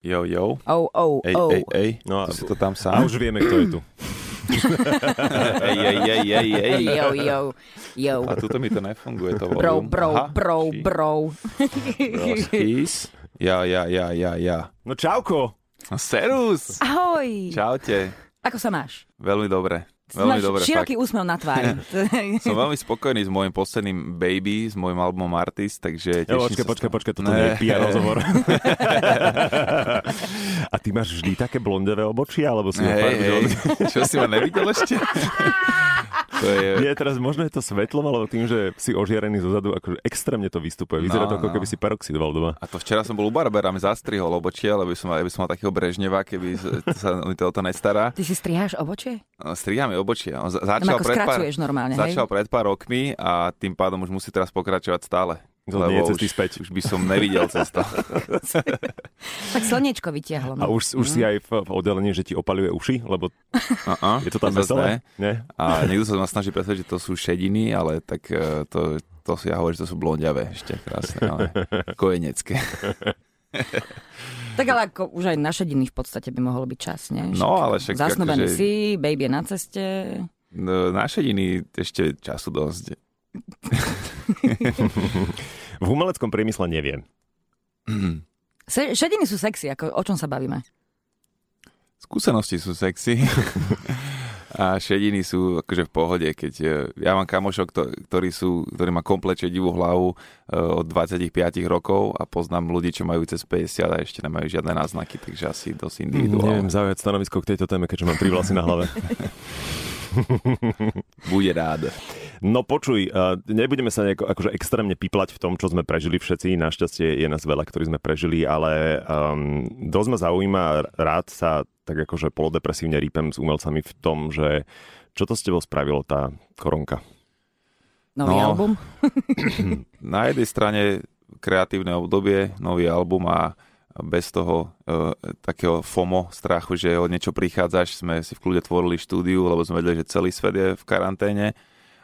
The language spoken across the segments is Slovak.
Jo, jo. Oh, oh, Ej, oh. ej, ej. No a- Ty si to tam A sám? už vieme, kto je tu. ej, ej, ej, ej, ej. Yo, yo, yo. A tuto mi to nefunguje, to Bro, volum. bro, Aha, bro, či- bro. Broskis. Ja, ja, ja, ja, ja. No čauko. Serus! Ahoj. Čaute. Ako sa máš? Veľmi dobre. Veľmi Máš dobre, široký fakt. úsmev na tvári. Som veľmi spokojný s môjim posledným Baby, s môjim albumom Artist, takže Jo, teším počkaj, sa z počkaj, počkaj, toto nie je PR rozhovor. A ty máš vždy také blondevé obočia, alebo si farbíš? hej. Čo si ma nevidel ešte? To je... Nie, teraz možno je to svetlom, alebo tým, že si ožiarený zozadu, akože extrémne to vystupuje. Vyzerá to No, ako no. keby si peroxidoval doma. A to včera som bol u Barbera, mi zastrihol obočie, lebo by som, aby som mal takého Brežneva, keby sa mi to o to nestará. Ty si striháš obočie? No, Striham je obočie. On za- No začal, pred pár, normálne, hej? začal pred pár rokmi a tým pádom už musí teraz pokračovať stále. To nie je cesty už, späť. už by som nevidel cestu. Tak slniečko vytiahlo. A No. už, už si aj v, v oddelení, že ti opaluje uši, lebo Uh-uh, je to tam zase veselé? ne. A niekto sa ma snaží presvedčiť, že to sú šediny, ale tak eh, to, to si ja hovorím, že to sú blondiavé ešte krásne, ale kojenecké. Tak ale ako už aj na šediny v podstate by mohol byť čas, nie? No, ale však Zasnubený akože- si, baby je na ceste. No, na šediny ešte času dosť. V umeleckom priemysle neviem. Se, šediny sú sexy, ako, o čom sa bavíme? Skúsenosti sú sexy. A šediny sú akože v pohode, keď eh, ja mám kamošok, kto- ktorí, sú, ktorí má komplet šedivú hlavu eh, od 25 rokov a poznám ľudí, čo majú cez 50 a ešte nemajú žiadne náznaky, takže asi dosť Neviem individuálne. zaujať stanovisko k tejto téme, keďže mám tri vlasy na hlave. Bude rád. No počuj, nebudeme sa nejako akože extrémne piplať v tom, čo sme prežili všetci. Našťastie je nás veľa, ktorí sme prežili, ale um, dosť ma zaujíma, rád sa tak akože polodepresívne rýpem s umelcami v tom, že čo to s tebou spravilo tá koronka? Nový No. album? Na jednej strane kreatívne obdobie, nový album a bez toho e, takého FOMO, strachu, že o niečo prichádzaš, sme si v kľude tvorili štúdiu, lebo sme vedeli, že celý svet je v karanténe.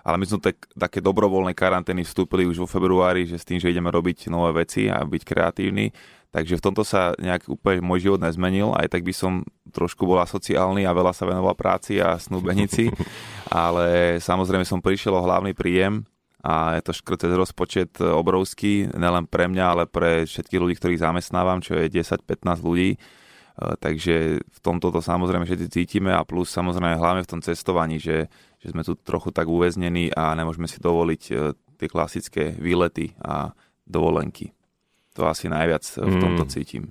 Ale my sme tak, také dobrovoľné karantény vstúpili už vo februári, že s tým, že ideme robiť nové veci a byť kreatívni. Takže v tomto sa nejak úplne môj život nezmenil, aj tak by som trošku bola sociálny a veľa sa venoval práci a snúbenici, ale samozrejme som prišiel o hlavný príjem a je to škrtec rozpočet obrovský, nelen pre mňa, ale pre všetkých ľudí, ktorých zamestnávam, čo je 10-15 ľudí. E, Takže v tomto to samozrejme všetci cítime a plus samozrejme hlavne v tom cestovaní, že, že sme tu trochu tak uväznení a nemôžeme si dovoliť e, tie klasické výlety a dovolenky. To asi najviac v tomto Mm. cítim.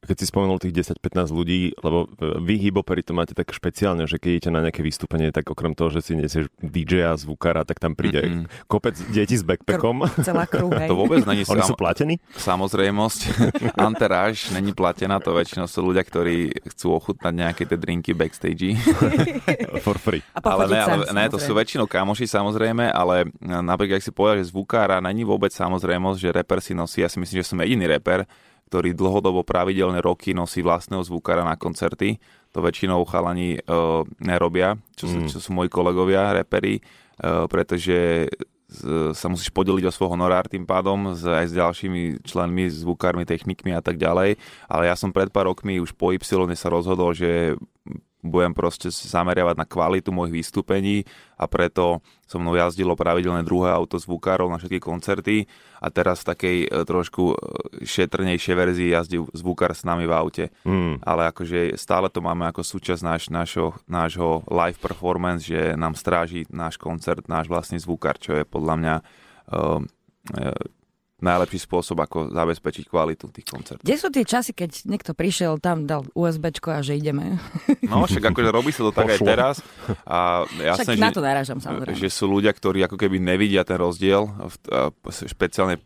Keď si spomenul tých 10-15 ľudí, lebo e, vy hipoperi to máte tak špeciálne, že keď idete na nejaké vystúpenie, tak okrem toho, že si nesieš DJ-a, zvukára, tak tam príde Mm-mm. kopec detí s backpackom. Celá krú. To vôbec není Oni sú sam- platení? samozrejmosť. Anteráž není platená, to väčšinou sú ľudia, ktorí chcú ochutnať nejaké tie drinky backstage. For free. A ale ne, ale, ne, to sú väčšinou kamoši samozrejme, ale napríklad, ak si povedal, že zvukára není vôbec samozrejmosť, že reper si nosí, ja si myslím, že som jediný reper, ktorý dlhodobo pravidelné roky nosí vlastného zvukára na koncerty. To väčšinou chalani uh, nerobia, čo, Mm. čo sú moji kolegovia, reperi, uh, pretože sa musíš podeliť o svoj honorár tým pádom s, aj s ďalšími členmi, zvukármi, technikmi a tak ďalej. Ale ja som pred pár rokmi už po Y sa rozhodol, že budem proste zameriavať na kvalitu mojich vystúpení a preto so mnou jazdilo pravidelne druhé auto zvukárov na všetky koncerty a teraz v takej e, trošku e, šetrnejšej verzii jazdí zvukár s nami v aute. Mm. Ale akože stále to máme ako súčasť náš, našo, nášho live performance, že nám stráži náš koncert, náš vlastný zvukár, čo je podľa mňa uh, najlepší spôsob, ako zabezpečiť kvalitu tých koncertov. Kde sú tie časy, keď niekto prišiel, tam dal USBčko a že ideme? No, však akože robí sa to tak aj Pošlo. teraz. A jasné, Však na že, to narážam samozrejme. že sú ľudia, ktorí ako keby nevidia ten rozdiel, špeciálne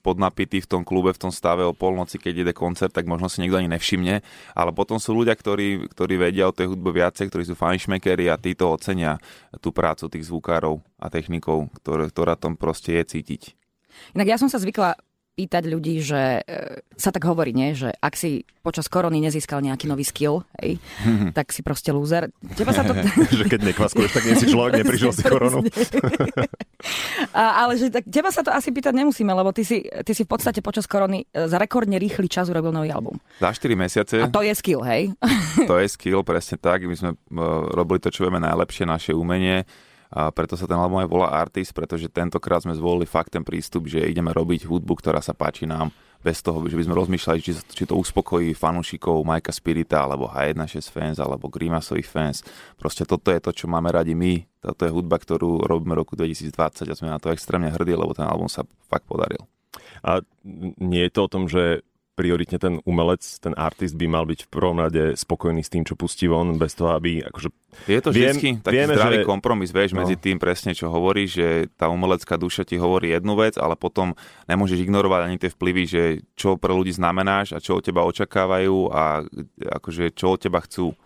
podnapití v tom klube, v tom stave o polnoci, keď ide koncert, tak možno si niekto ani nevšimne, ale potom sú ľudia, ktorí, ktorí vedia o tej hudbe viacej, ktorí sú fajnšmekery a títo ocenia tú prácu tých zvukárov a technikov, ktoré, ktorá tam proste je cítiť. Inak ja som sa zvykla pýtať ľudí, že e, sa tak hovorí, nie? že ak si počas korony nezískal nejaký nový skill, hej, tak si proste lúzer. Teba sa to... že keď nekvaskuješ, tak nie si človek, neprišiel si koronu. A, ale že tak, teba sa to asi pýtať nemusíme, lebo ty si, ty si v podstate počas korony e, za rekordne rýchly čas urobil nový album. Za 4 mesiace. A to je skill, hej? to je skill, presne tak. My sme uh, robili to, čo vieme najlepšie, naše umenie a preto sa ten album aj volá Artist, pretože tentokrát sme zvolili fakt ten prístup, že ideme robiť hudbu, ktorá sa páči nám, bez toho, že by sme rozmýšľali, či, či to uspokojí fanúšikov Majka Spirita, alebo H1.6 fans, alebo Grimasových fans. Proste toto je to, čo máme radi my. Toto je hudba, ktorú robíme roku 2020 a sme na to extrémne hrdí, lebo ten album sa fakt podaril. A nie je to o tom, že prioritne ten umelec, ten artist by mal byť v prvom rade spokojný s tým, čo pustí von, bez toho, aby akože... Je to viem, vždycky taký vieme, zdravý že... kompromis, vieš, no. medzi tým presne, čo hovorí, že tá umelecká duša ti hovorí jednu vec, ale potom nemôžeš ignorovať ani tie vplyvy, že čo pre ľudí znamenáš a čo od teba očakávajú a akože čo od teba chcú.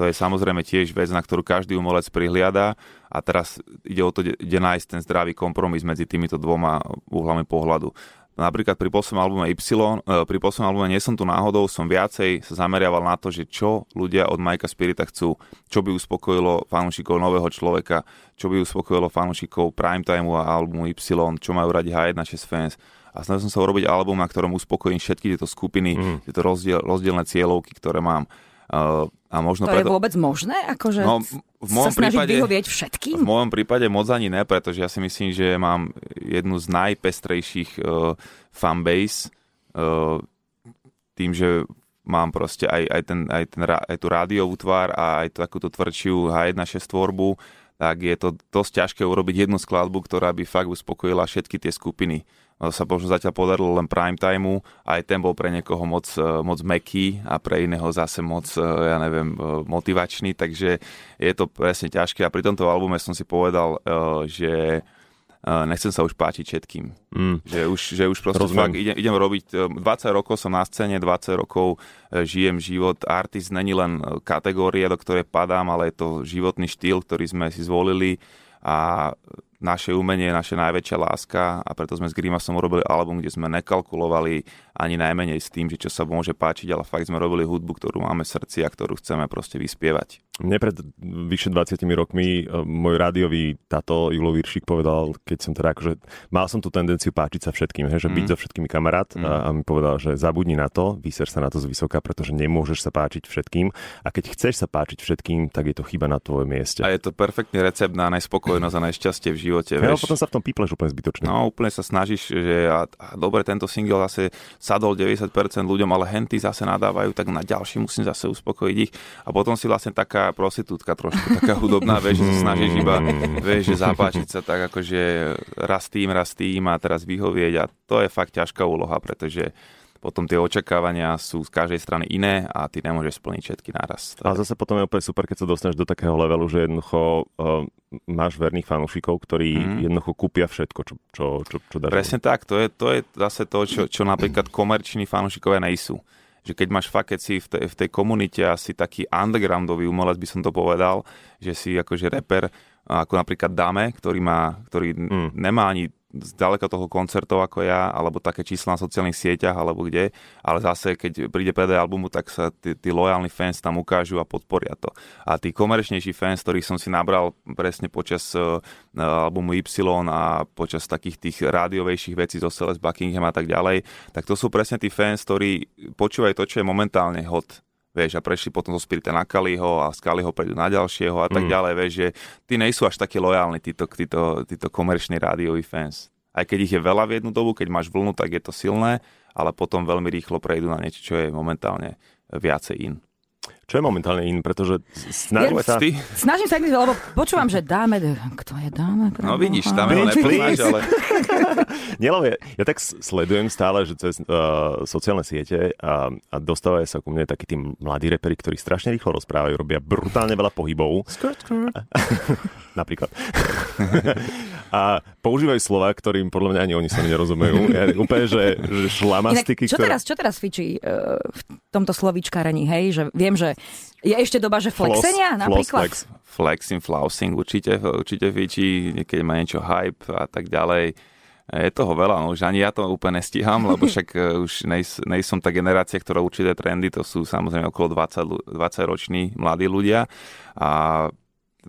To je samozrejme tiež vec, na ktorú každý umelec prihliada a teraz ide o to, kde nájsť ten zdravý kompromis medzi týmito dvoma uhlami pohľadu. Napríklad pri poslednom albume Y, e, pri poslednom albume nie som tu náhodou, som viacej sa zameriaval na to, že čo ľudia od Majka Spirita chcú, čo by uspokojilo fanúšikov nového človeka, čo by uspokojilo fanúšikov Primetime a albumu Y, čo majú radi H1.6 fans. A snažil som sa urobiť album, na ktorom uspokojím všetky tieto skupiny, mm. tieto rozdiel, rozdielne cieľovky, ktoré mám. A možno to preto... je vôbec možné? Akože no, v môjom sa prípade, vyhovieť všetkým? V môjom prípade moc ani ne, pretože ja si myslím, že mám jednu z najpestrejších uh, fanbase uh, tým, že mám proste aj, aj, ten, aj, ten, aj tú rádiovú tvár a aj takúto tvrdšiu H1.6 tvorbu, tak je to dosť ťažké urobiť jednu skladbu, ktorá by fakt uspokojila všetky tie skupiny sa možno zatiaľ podarilo len prime timeu, aj ten bol pre niekoho moc, e, moc meký a pre iného zase moc, e, ja neviem, e, motivačný, takže je to presne ťažké a pri tomto albume som si povedal, že nechcem sa už páčiť všetkým. Mm. Že už, že už proste Rozumiem. fakt idem, idem robiť, 20 rokov som na scéne, 20 rokov žijem život. Artist není len kategória, do ktorej padám, ale je to životný štýl, ktorý sme si zvolili a naše umenie je naša najväčšia láska a preto sme s Grimasom urobili album, kde sme nekalkulovali ani najmenej s tým, že čo sa môže páčiť, ale fakt sme robili hudbu, ktorú máme v srdci a ktorú chceme proste vyspievať. Mne pred vyše 20 rokmi e, môj rádiový tato Julo Viršik povedal, keď som teda akože, mal som tú tendenciu páčiť sa všetkým, he, že mm. byť so všetkými kamarát mm. a, a mi povedal, že zabudni na to, vyser sa na to z vysoka, pretože nemôžeš sa páčiť všetkým a keď chceš sa páčiť všetkým, tak je to chyba na tvojom mieste. A je to perfektný recept na najspokojnosť a najšťastie v živote. Ja, potom sa v tom pípleš úplne zbytočne. No, úplne sa snažíš, že a, a dobre, tento single zase sadol 90% ľuďom, ale henty zase nadávajú, tak na ďalší musím zase uspokojiť ich. A potom si vlastne taká prostitútka trošku, taká hudobná, vieš, že sa snažíš iba, vieš, že zapáčiť sa tak akože raz tým, raz tým a teraz vyhovieť a to je fakt ťažká úloha, pretože potom tie očakávania sú z každej strany iné a ty nemôžeš splniť všetky naraz. A zase potom je úplne super, keď sa dostaneš do takého levelu, že jednoducho uh, máš verných fanúšikov, ktorí mm. jednoducho kúpia všetko, čo, čo, čo, čo dáš. Presne tak, to je, to je zase to, čo, čo napríklad komerční fanúšikovia nejsú že keď máš fakt, keď si v tej, v tej komunite asi taký undergroundový umelec, by som to povedal, že si akože reper, ako napríklad Dame, ktorý, má, ktorý mm. nemá ani zďaleka toho koncertov ako ja, alebo také čísla na sociálnych sieťach, alebo kde, ale zase, keď príde PD albumu, tak sa tí, tí lojálni fans tam ukážu a podporia to. A tí komerčnejší fans, ktorých som si nabral presne počas uh, albumu Y a počas takých tých rádiovejších vecí zo Celeste Buckingham a tak ďalej, tak to sú presne tí fans, ktorí počúvajú to, čo je momentálne hot vieš, a prešli potom zo Spirita na Kaliho a z Kaliho prejdú na ďalšieho a tak mm. ďalej, vieš, že tí nejsú až takí lojálni, títo, títo, títo komerční rádioví fans. Aj keď ich je veľa v jednu dobu, keď máš vlnu, tak je to silné, ale potom veľmi rýchlo prejdú na niečo, čo je momentálne viacej in. Čo je momentálne in, pretože snažím ja, sa... Ty? Snažím sa, lebo počúvam, že dáme... Kto je dáme? No vidíš, tam je nepoznáš, ale... Nielen, ja, ja tak sledujem stále, že cez uh, sociálne siete a, a dostávajú sa ku mne takí tí mladí reperi, ktorí strašne rýchlo rozprávajú, robia brutálne veľa pohybov. Skirt, skirt. Napríklad. a používajú slova, ktorým podľa mňa ani oni sa nerozumejú. Ja, úplne, že, že šlamastiky. Inak, čo, ktoré... teraz, čo teraz fičí uh, v tomto slovíčkarení, hej? Že viem, že je ešte doba, že flexenia Floss, napríklad? Flex. Flexing, flousing určite, určite fičí, keď má niečo hype a tak ďalej. Je toho veľa, no už ani ja to úplne nestíham, lebo však e, už nejs, nejsom tá generácia, ktorá určité trendy, to sú samozrejme okolo 20, 20 roční mladí ľudia a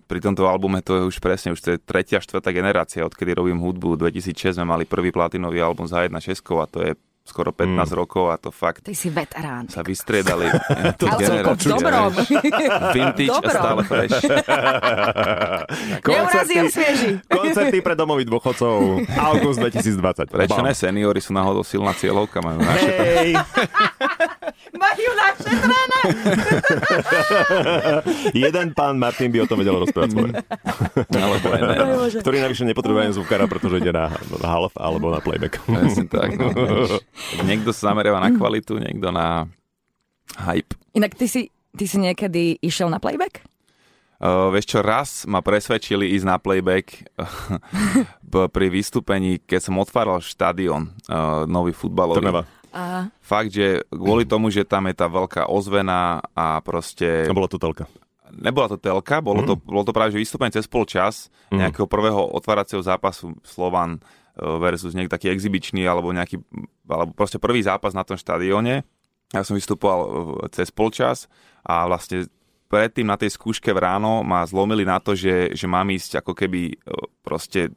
pri tomto albume to je už presne, už to je tretia, štvrtá generácia, odkedy robím hudbu. 2006 sme mali prvý platinový album za 1 Českou a to je skoro 15 mm. rokov a to fakt... Ty si veterán. Sa vystriedali. to Ale v dobrom. Vintage dobrom. a stále fresh. koncerty, svieži. koncerty pre domových dôchodcov. August 2020. Prečo ne? Seniory sú náhodou silná cieľovka. Majú naše hey. Majú naše Jeden pán Martin by o tom vedel rozprávať svoje. Alebo ne. Ktorý navyše nepotrebuje zvukára, pretože ide na half alebo na playback. Presne tak. No, niekto sa zameriava na kvalitu, niekto na hype. Inak ty si, ty si niekedy išiel na playback? Uh, vieš čo, raz ma presvedčili ísť na playback pri vystúpení, keď som otváral štadión uh, nový futbalový. Trnava. A... Fakt, že kvôli tomu, že tam je tá veľká ozvena a proste... A bola to telka. Nebola to telka, bolo, mm. to, bolo to práve že vystúpenie cez pol čas mm. nejakého prvého otváracieho zápasu Slovan Eh, versus niekto taký exibičný alebo nejaký, alebo proste prvý zápas na tom štadióne. Ja som vystupoval eh, cez polčas a vlastne predtým na tej skúške v ráno ma zlomili na to, že, že mám ísť ako keby eh, proste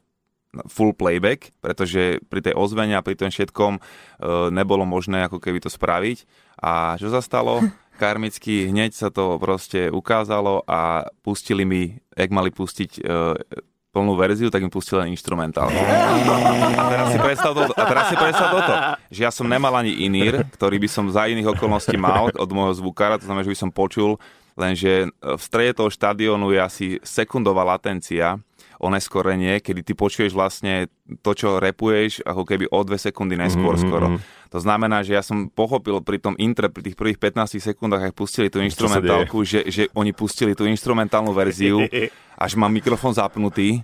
full playback, pretože pri tej ozvene a pri tom všetkom nebolo možné ako keby to spraviť. A čo sa stalo? Karmicky hneď sa to proste ukázalo a pustili mi, jak mali pustiť plnú verziu, tak im pustil len instrumentál. A teraz si predstav toto, a teraz si predstav toto, že ja som nemal ani inír, ktorý by som za iných okolností mal od môjho zvukára, to znamená, že by som počul, lenže v strede toho štadiónu je asi sekundová latencia, oneskorenie, kedy ty počuješ vlastne to, čo repuješ, ako keby o dve sekundy neskôr mm-hmm. skoro. Mhm. To znamená, že ja som pochopil pri tom intre, pri tých prvých 15 sekundách, ak pustili tú instrumentálku, že, že oni pustili tú instrumentálnu verziu až mám mikrofón zapnutý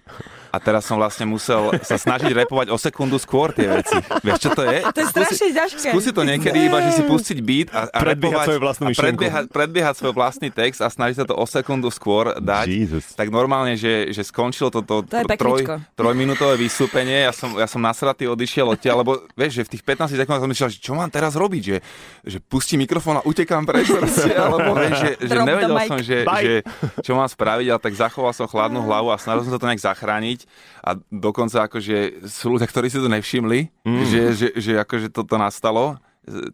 a teraz som vlastne musel sa snažiť repovať o sekundu skôr tie veci. Vieš, čo to je? To je strašne ťažké. Skúsi to niekedy iba, že si pustiť beat a, a predbiehať svoju vlastnú a predbiehať, predbiehať svoj vlastný text a snažiť sa to o sekundu skôr dať. Jesus. Tak normálne, že, že skončilo toto to troj, trojminútové vystúpenie, ja som, ja som nasratý odišiel od tia, lebo vieš, že v tých 15 sekundách som myslel, že čo mám teraz robiť, že, že pustí mikrofón a utekám preč, alebo vieš, že, že nevedel som, že, že, čo mám spraviť, ale tak zachoval som chladnú hlavu a snažil som sa to nejak zachrániť a dokonca akože sú ľudia, ktorí si to nevšimli, mm. že, že, že akože toto nastalo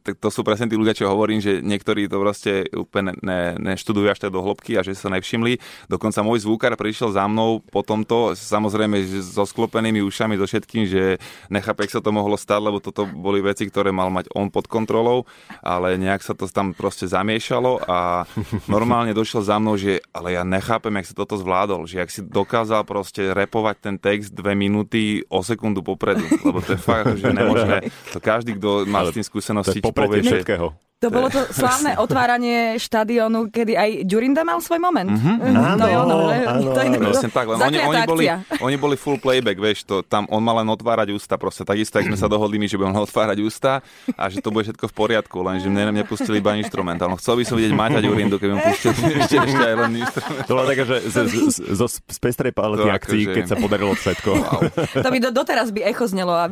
tak to sú presne tí ľudia, čo hovorím, že niektorí to proste úplne ne, neštudujú až tak do hĺbky a že sa nevšimli. Dokonca môj zvukár prišiel za mnou po tomto, samozrejme so sklopenými ušami, so všetkým, že nechápe, sa to mohlo stať, lebo toto boli veci, ktoré mal mať on pod kontrolou, ale nejak sa to tam proste zamiešalo a normálne došiel za mnou, že ale ja nechápem, jak sa toto zvládol, že ak si dokázal proste repovať ten text dve minúty o sekundu popredu, lebo to je fakt, že nemožné. To každý, kto má s tým skúsenosť, skúsenosti to je povie, všetkého. To bolo to slávne otváranie štadiónu, kedy aj Ďurinda mal svoj moment. Mm-hmm. Áno, to je ono, áno, to je áno. Tak, len oni, oni, boli, oni boli full playback, vieš, to, tam on mal len otvárať ústa proste, takisto, ak sme sa dohodli my, že budem otvárať ústa a že to bude všetko v poriadku, lenže mne mne pustili iba instrument. Ale chcel by som vidieť Maťa Ďurindu, keby mu pustili ešte, ešte aj len instrument. To bolo také, že z, z, z, z, z pestrej palety akcií, že... keď sa podarilo všetko. Wow. To by do, doteraz by echo znelo a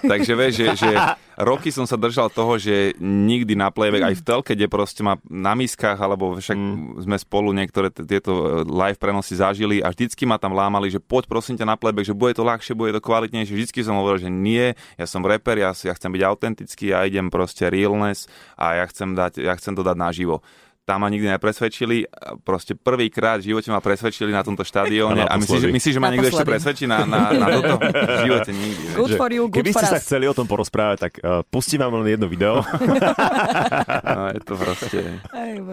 Takže vieš, že, že roky som sa držal toho, že nikdy na playback, aj v telke, kde proste ma na miskách, alebo však mm. sme spolu niektoré t- tieto e, live prenosy zažili a vždycky ma tam lámali, že poď prosím ťa na playback, že bude to ľahšie, bude to kvalitnejšie. Vždycky som hovoril, že nie, ja som reper, ja, ja chcem byť autentický, ja idem proste realness a ja chcem, dať, ja chcem to dať naživo tam ma nikdy nepresvedčili. Proste prvýkrát v živote ma presvedčili na tomto štadióne a myslíš, že, myslí, že ma niekto ešte presvedčí na, na, na toto? V živote nikdy. Good for you, good Keby for ste us. sa chceli o tom porozprávať, tak uh, pustím vám len jedno video. no, je to proste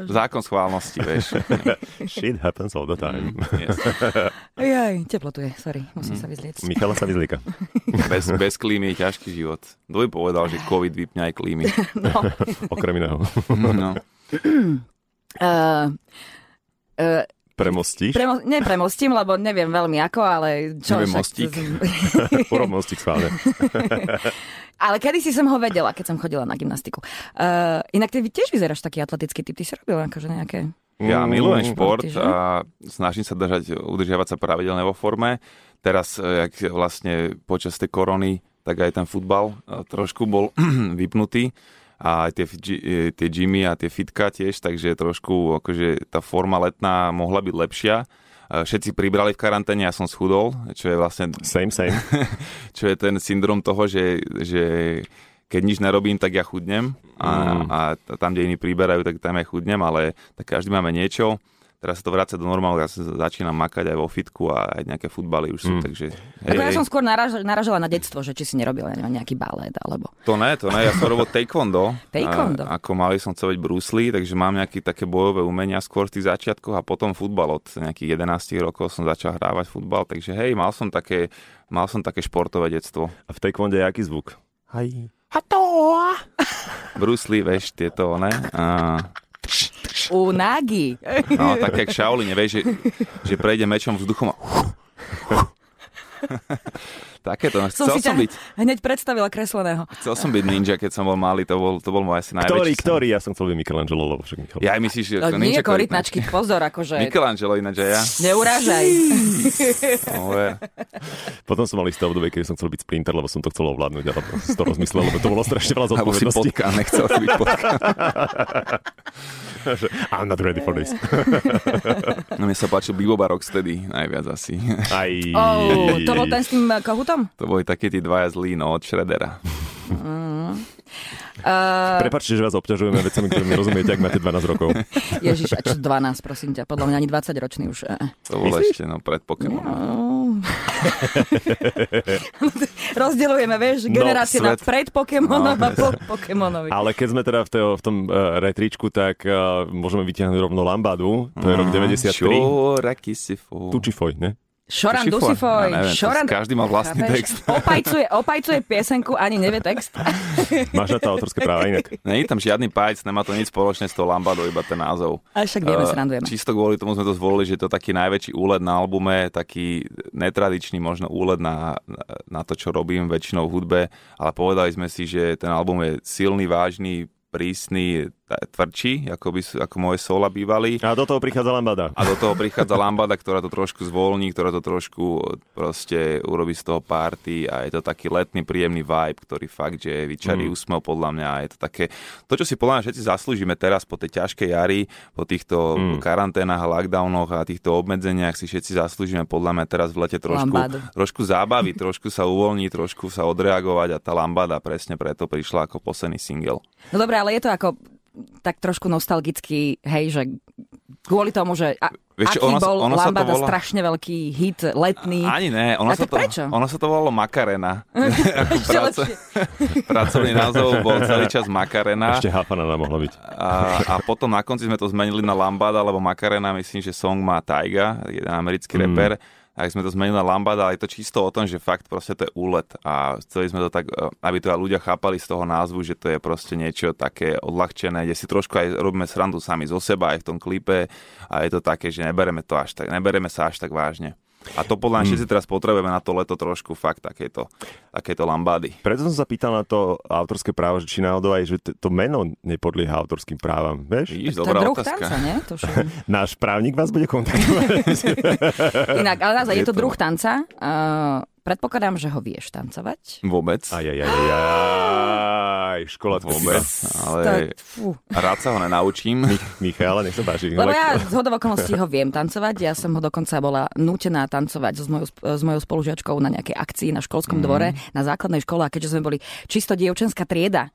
zákon schválnosti, vieš. Shit happens all the time. Mm, yes. Jaj, teplo tu je, sorry, musím mm. sa vyzlieť. Michala sa vyzlieka. Bez, bez klímy je ťažký život. Kto by povedal, že COVID vypne aj klímy? No. Okrem iného. No. Uh, uh, Premostíš? Premo- nepremostím, lebo neviem veľmi ako, ale čo Neviem mostík. Urob mostík schválne. ale kedy si som ho vedela, keď som chodila na gymnastiku. Uh, inak ty tiež vyzeráš taký atletický typ. Ty si robil akože nejaké... Ja Mm, milujem mm, šport že? a snažím sa držať, udržiavať sa pravidelne vo forme. teraz, e, jak vlastne počas tej korony, tak aj ten futbal e, trošku bol vypnutý a tie, e, tie gymy a tie fitka tiež, takže trošku akože tá forma letná mohla byť lepšia. Všetci pribrali v karanténe, ja som schudol, čo je vlastne... Same, same. čo je ten syndrom toho, že, že keď nič nerobím, tak ja chudnem a, mm. a tam, kde iní priberajú, tak tam ja chudnem, ale tak každý máme niečo teraz sa to vráca do normálu, ja sa začínam makať aj vo fitku a aj nejaké futbaly už sú, mm. takže... Hej, ja som skôr naraž, naražala na detstvo, že či si nerobil ja neviem, nejaký balet, alebo... To ne, to ne, ja som robil taekwondo. taekwondo. A, ako malý som chcel byť Bruce Lee, takže mám nejaké také bojové umenia skôr v tých začiatkoch a potom futbal od nejakých 11 rokov som začal hrávať futbal, takže hej, mal som také, mal som také športové detstvo. A v taekwondo je aký zvuk? Hej. Hato! Bruce Lee, vieš, tieto, ne? A Unagi. No, tak jak Shaolin, vieš, že, že prejde mečom vzduchom a... Takéto, chcel som, som byť. hneď predstavila kresleného. Chcel som byť ninja, keď som bol malý, to bol, to bol môj asi najväčší. Ktorý, ktorý? Ja som chcel byť Michelangelo, lebo však Michelangelo. Ja myslíš, že no, ninja nie korytnačky, pozor, akože... Michelangelo ináč ja. Neurážaj. no, ja. Potom som mal isté obdobie, keď som chcel byť sprinter, lebo som to chcel ovládnuť, ale si to rozmyslel, lebo to bolo strašne veľa zodpovedností. Alebo si potka, nechcel si byť potka. I'm not ready for this. no mne sa páčil Biboba Rocksteady najviac asi. Aj. Oh, to bol ten s tým kohutom? To boli takí tí dvaja zlí, no, od Shreddera. Mm. Uh... Prepačte, že vás obťažujeme vecami, ktorým nerozumiete, ak máte 12 rokov. Ježiš, a čo 12, prosím ťa? Podľa mňa ani 20 ročný už. Uh. To bolo ešte, no, pred Pokémon. No. Rozdeľujeme, vieš, no, generácie no, svet... na pred Pokémonom no, a po Pokémonovi. Ale keď sme teda v, teo, v tom uh, retričku, tak uh, môžeme vytiahnuť rovno Lambadu. To je rok 93. Čo, Rakisifo. Tučifoj, ne? Šoran Dusifoj. Ja Šoran... Každý má vlastný chápeš? text. Opajcuje, opajcuje piesenku, ani nevie text. Máš na to autorské práva inak. Není tam žiadny pajc, nemá to nič spoločné s tou Lambadou, iba ten názov. A však vieme, uh, srandujeme. Čisto kvôli tomu sme to zvolili, že to je taký najväčší úled na albume, taký netradičný možno úled na, na to, čo robím väčšinou v hudbe, ale povedali sme si, že ten album je silný, vážny, prísny, tvrdší, ako, by, ako moje sola bývali. A do toho prichádza Lambada. A do toho prichádza Lambada, ktorá to trošku zvolní, ktorá to trošku proste urobí z toho party a je to taký letný, príjemný vibe, ktorý fakt, že vyčarí mm. úsmev podľa mňa a je to také, to, čo si podľa mňa všetci zaslúžime teraz po tej ťažkej jari, po týchto mm. karanténach a lockdownoch a týchto obmedzeniach si všetci zaslúžime podľa mňa teraz v lete trošku, trošku zábavy, trošku sa uvoľní, trošku sa odreagovať a tá Lambada presne preto prišla ako posledný single. No dobré, ale je to ako tak trošku nostalgický, hej, že kvôli tomu, že a, Vieš, aký ono, bol ono Lambada volalo... strašne veľký hit, letný. Ani ne, ono, sa to, prečo? ono sa to volalo Makarena. Praco, pracovný názov bol celý čas Makarena. Ešte Hafana nám mohla byť. A, a potom na konci sme to zmenili na Lambada, lebo Makarena, myslím, že song má Taiga, jeden americký mm. reper ak sme to zmenili na Lambada, ale je to čisto o tom, že fakt proste to je úlet a chceli sme to tak, e, aby to aj ľudia chápali z toho názvu, že to je proste niečo také odľahčené, kde si trošku aj robíme srandu sami zo seba aj v tom klipe a je to také, že nebereme to až tak, nebereme sa až tak vážne. A to podľa mňa mm. všetci teraz potrebujeme na to leto trošku fakt takéto, takéto lambády. Preto som sa pýtal na to autorské právo, že či náhodou aj, že to meno nepodlieha autorským právam, vieš? Vidíš, dobrá to je druh otázka. tanca, nie? To Náš právnik vás bude kontaktovať. Inak, ale naozaj, je, je to druh tanca. Uh, Predpokladám, že ho vieš tancovať. Vôbec. Aj, aj, aj, aj, aj škola vôbec. Ale rád sa ho nenaučím. Michal, nech sa páči. Lebo ja z hodov okolností ho viem tancovať. Ja som ho dokonca bola nútená tancovať s mojou, s mojou spolužiačkou na nejakej akcii na školskom mm. dvore, na základnej škole. A keďže sme boli čisto dievčenská trieda,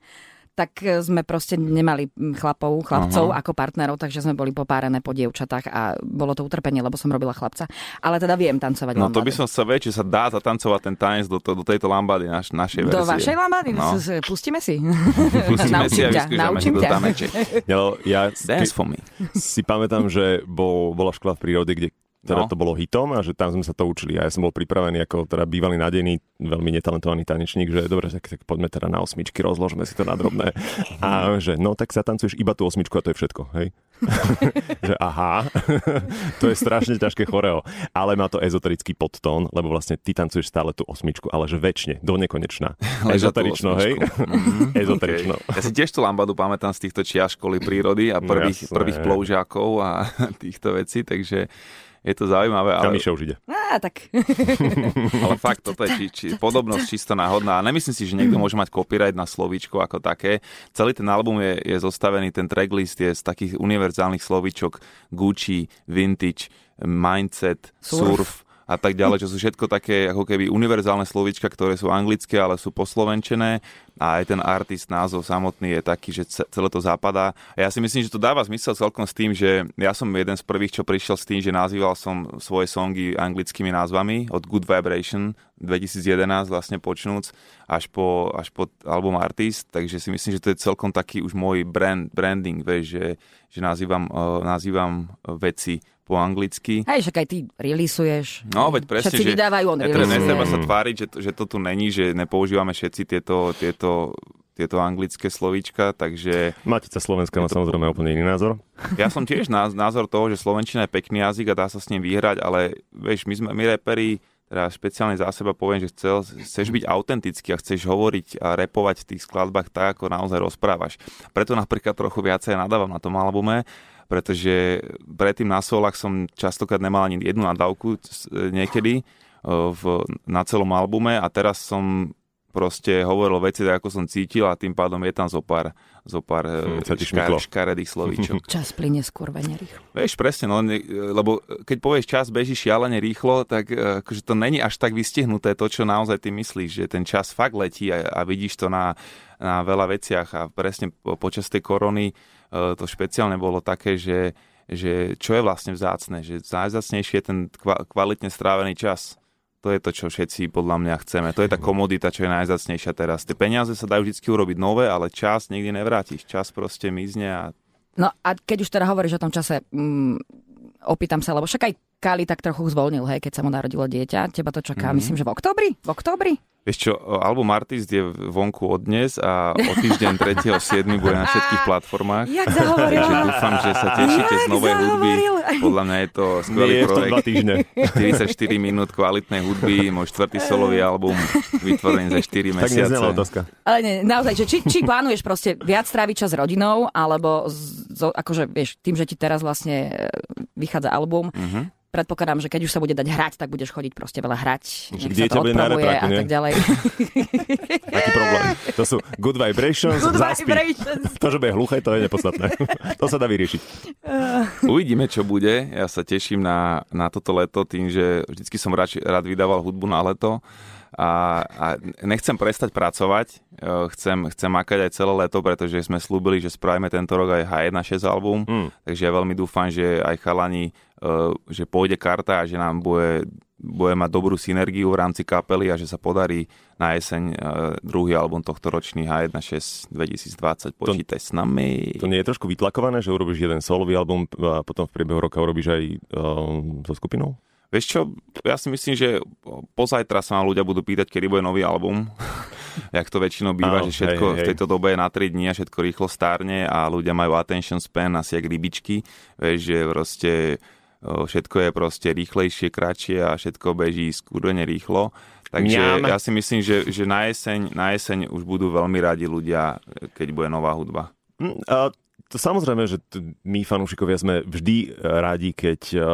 tak e, sme proste nemali chlapov, chlapcov Aha. ako partnerov, takže sme boli popárené po dievčatách a bolo to utrpenie, lebo som robila chlapca. Ale teda viem tancovať No lambady. to by som sa vedel, či sa dá zatancovať ten tanec do, to, do tejto lambady naš, našej verzie. Do vašej lambady? No. Pustíme si. Pustíme si a naučím ťa. Ja, ja Dance for me. si pamätám, že bol, bola škola v prírode, kde teda no. to bolo hitom a že tam sme sa to učili. A ja som bol pripravený ako teda bývalý nádejný, veľmi netalentovaný tanečník, že dobre, tak, tak poďme teda na osmičky, rozložme si to na drobné. A že no tak sa tancuješ iba tú osmičku a to je všetko, hej? že aha, to je strašne ťažké choreo. Ale má to ezoterický podtón, lebo vlastne ty tancuješ stále tú osmičku, ale že väčšine, do nekonečná. Ezoterično, hej? Mm-hmm. Ezoterično. Okay. Ja si tiež tú lambadu pamätám z týchto čia školy prírody a prvých, prvých ploužákov a týchto vecí, takže je to zaujímavé. Ale... Ale, už ide. Á, tak. ale fakt, toto je či, či, podobnosť čisto náhodná. A nemyslím si, že niekto môže mať copyright na slovíčko ako také. Celý ten album je, je zostavený, ten tracklist je z takých univerzálnych slovíčok Gucci, Vintage, Mindset, Surf, surf a tak ďalej, čo sú všetko také ako keby univerzálne slovíčka, ktoré sú anglické, ale sú poslovenčené a aj ten artist názov samotný je taký, že celé to zapadá. A ja si myslím, že to dáva zmysel celkom s tým, že ja som jeden z prvých, čo prišiel s tým, že nazýval som svoje songy anglickými názvami od Good Vibration 2011 vlastne počnúc až po, až po album Artist, takže si myslím, že to je celkom taký už môj brand, branding, vieš, že, že nazývam, uh, nazývam veci po anglicky. Hej, však aj ty releaseuješ. No, veď presne, Všetci že vydávajú, on netreba, netreba sa tváriť, že to, že to tu není, že nepoužívame všetci tieto, tieto tieto anglické slovíčka, takže... Matica Slovenska má to... samozrejme úplne iný názor. Ja som tiež názor toho, že Slovenčina je pekný jazyk a dá sa s ním vyhrať, ale vieš, my sme, my reperi, teda špeciálne za seba poviem, že chcel, chceš byť autentický a chceš hovoriť a repovať v tých skladbách tak, ako naozaj rozprávaš. Preto napríklad trochu viacej nadávam na tom albume, pretože predtým na solách som častokrát nemal ani jednu nadávku niekedy e, v, na celom albume a teraz som proste hovoril veci tak, ako som cítil a tým pádom je tam zo pár, zo pár hmm, škár, škaredých slovíčok. Čas plyne skurvene rýchlo. Vieš, presne, no, lebo keď povieš čas beží šialene rýchlo, tak akože to není až tak vystihnuté to, čo naozaj ty myslíš, že ten čas fakt letí a, a vidíš to na, na veľa veciach a presne počas tej korony Eh, to špeciálne bolo také, že, že čo je vlastne vzácne, že najzácnejšie je ten kvalitne strávený čas. To je to, čo všetci podľa mňa chceme. To je tá komodita, čo je najzácnejšia teraz. Tie peniaze sa dajú vždy urobiť nové, ale čas nikdy nevrátiš. Čas proste mizne a... No a keď už teda hovoríš o tom čase, mm, opýtam sa, lebo však aj Kali tak trochu zvolnil, hej, keď sa mu narodilo dieťa. Teba to čaká, mm-hmm. myslím, že v oktobri? V oktobri? Vieš čo, album Artist je vonku od dnes a o týždeň 3.7. bude na všetkých platformách. Jak zahovoril. Takže dúfam, že sa tešíte z novej hudby. Podľa mňa je to skvelý Nie, projekt. Je týždne. 44 minút kvalitnej hudby, môj štvrtý solový album, vytvorený za 4 mesiace. Tak otázka. Ale nie, naozaj, že či, či plánuješ proste viac stráviť čas s rodinou, alebo z, akože, vieš, tým, že ti teraz vlastne vychádza album, uh-huh predpokladám, že keď už sa bude dať hrať, tak budeš chodiť proste veľa hrať. Že dieťa bude na a tak ďalej. Aký problém? To sú good vibrations, good vibrations. To, že bude hluché, to je nepodstatné. to sa dá vyriešiť. Uvidíme, čo bude. Ja sa teším na, na toto leto tým, že vždycky som rád, rád vydával hudbu na leto a, a nechcem prestať pracovať, e, chcem, chcem makať aj celé leto, pretože sme slúbili, že spravíme tento rok aj H1.6 album, mm. takže ja veľmi dúfam, že aj chalani, e, že pôjde karta a že nám bude, bude mať dobrú synergiu v rámci kapely a že sa podarí na jeseň e, druhý album tohto ročný H1.6 2020. Počítaj s nami. To nie je trošku vytlakované, že urobíš jeden solový album a potom v priebehu roka urobíš aj um, so skupinou? Vieš čo, ja si myslím, že pozajtra sa ma ľudia budú pýtať, kedy bude nový album. Jak to väčšinou býva, že všetko hej, hej. v tejto dobe je na 3 dní a všetko rýchlo stárne a ľudia majú attention span asi jak rybičky. Vieš, že proste všetko je proste rýchlejšie, kratšie a všetko beží skúrene rýchlo. Takže Mňam. ja si myslím, že, že na, jeseň, na jeseň už budú veľmi radi ľudia, keď bude nová hudba. Mm, to samozrejme, že t- my fanúšikovia sme vždy e, rádi, keď uh,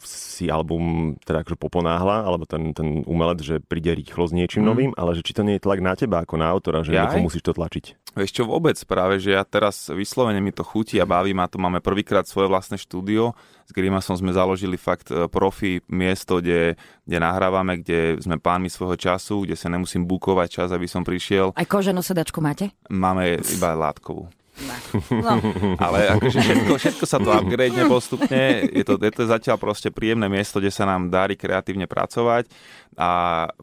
si album teda akože poponáhla, alebo ten, ten umelec, že príde rýchlo s niečím mm. novým, ale že či to nie je tlak na teba ako na autora, že ja musíš to tlačiť. Vieš čo, vôbec práve, že ja teraz vyslovene mi to chutí a baví ma to. Máme prvýkrát svoje vlastné štúdio. S Grimasom sme založili fakt e, profi miesto, kde, kde nahrávame, kde sme pánmi svojho času, kde sa nemusím bukovať čas, aby som prišiel. Aj koženú sedačku máte? Máme iba látkovú. No. Ale akože všetko, všetko sa to upgrade postupne. Je to, je to zatiaľ proste príjemné miesto, kde sa nám darí kreatívne pracovať a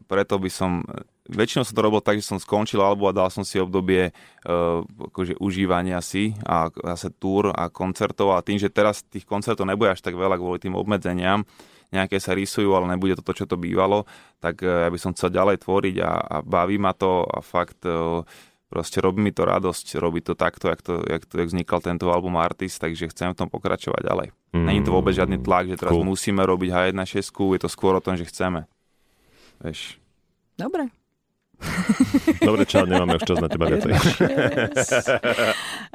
preto by som väčšinou som to robil tak, že som skončil alebo a dal som si obdobie uh, akože užívania si a zase túr a koncertov a tým, že teraz tých koncertov nebude až tak veľa kvôli tým obmedzeniam, nejaké sa rysujú, ale nebude to to, čo to bývalo, tak uh, ja by som chcel ďalej tvoriť a, a baví ma to a fakt uh, proste robí mi to radosť, robí to takto, jak, to, jak, to, jak vznikal tento album Artist, takže chcem v tom pokračovať ďalej. Mm. Není to vôbec žiadny tlak, že teraz cool. musíme robiť H1.6, je to skôr o tom, že chceme. Vieš. Dobre. Dobre, čo, nemáme už čas na teba viacej.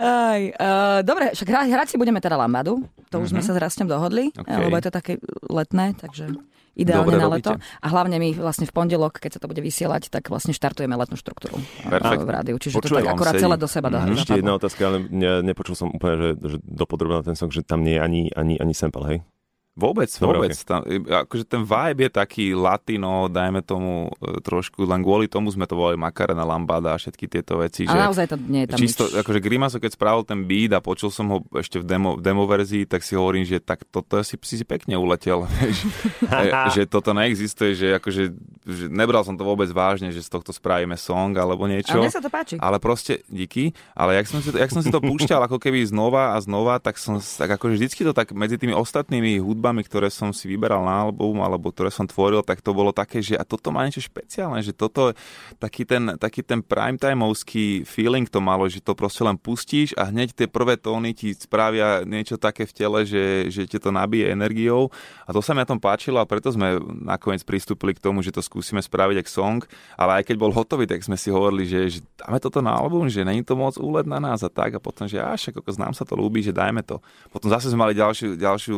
Aj, uh, dobre, však hrať, hrať si budeme teda Lambadu. To už sme sa s Rastom dohodli, Okay. lebo je to také letné, takže ideálne Dobre na robíte. leto. A hlavne my vlastne v pondelok, keď sa to bude vysielať, tak vlastne štartujeme letnú štruktúru a- Perfekt. v rádiu. Čiže to Počujem, tak vám akurát sedí. celé do seba dá. Mhm. Ešte jedna otázka, ale ne, nepočul som úplne, že, že dopodrobná ten song, že tam nie je ani, ani, ani sample, hej? Vôbec, Dobre, vôbec. Tam, akože ten vibe je taký latino, dajme tomu e, trošku, len kvôli tomu sme to volali Macarena Lambada a všetky tieto veci. A že naozaj to nie je tam Čisto, nič. akože Grimaso, keď spravil ten beat a počul som ho ešte v demo, demo verzii, tak si hovorím, že tak toto si, si, si pekne uletel. E, že toto neexistuje, že akože že nebral som to vôbec vážne, že z tohto spravíme song alebo niečo. mne sa to páči. Ale proste, díky, ale jak som si to, jak som si to púšťal ako keby znova a znova, tak som tak akože vždycky to tak medzi tými ostatnými hudbami, ktoré som si vyberal na album, alebo ktoré som tvoril, tak to bolo také, že a toto má niečo špeciálne, že toto, taký ten, taký ten primetimeovský feeling to malo, že to proste len pustíš a hneď tie prvé tóny ti spravia niečo také v tele, že, že ti to nabije energiou. A to sa mi na tom páčilo a preto sme nakoniec pristúpili k tomu, že to skúsime spraviť ako song, ale aj keď bol hotový, tak sme si hovorili, že, že dáme toto na album, že není to moc úlet na nás a tak. A potom, že až ako nám sa to ľúbi, že dajme to. Potom zase sme mali ďalšiu, ďalšiu,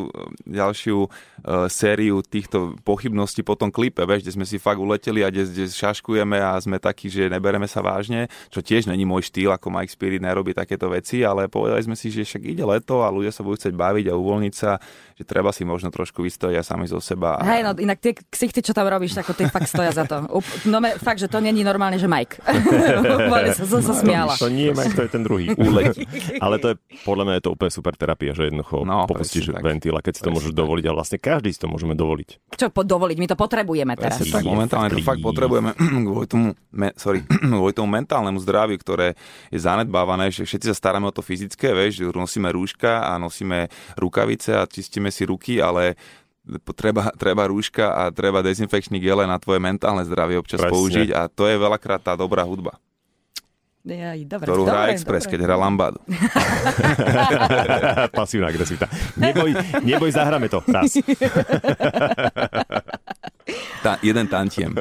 ďalšiu uh, sériu týchto pochybností po tom klipe, vieš, kde sme si fakt uleteli a kde, kde šaškujeme a sme takí, že nebereme sa vážne, čo tiež není môj štýl, ako Mike Spirit nerobí takéto veci, ale povedali sme si, že však ide leto a ľudia sa budú chcieť baviť a uvoľniť sa, že treba si možno trošku vystojiť aj sami zo seba. A... Hej, no inak tie ksichty, čo tam robíš, tak tie fakt stoja za to. Up, no me, fakt, že to není normálne, že Mike. Sa, som sa smiala. To nie je, to je ten druhý. Úletí. Ale to je, podľa mňa je to úplne super terapia, že jednoducho No, popustíš ventil a keď si to môžeš tak. Dovoliť a vlastne každý si to môžeme dovoliť. Čo po, dovoliť? My to potrebujeme teraz. Presne tak, momentálne to fakt potrebujeme kvôli tomu, me, sorry, kvôli tomu mentálnemu zdraviu, ktoré je zanedbávané, že všetci sa staráme o to fyzické, vieš, že nosíme rúška a nosíme rukavice a čistíme si ruky, ale treba, treba rúška a treba dezinfekčný gele na tvoje mentálne zdravie občas Presne. použiť a to je veľakrát tá dobrá hudba, Jaj, dobre, ktorú hrá Express, dobre. keď hrá Lambadu. Pasívna agresivita. Neboj, neboj, zahráme to raz. Tá, jeden tantiem.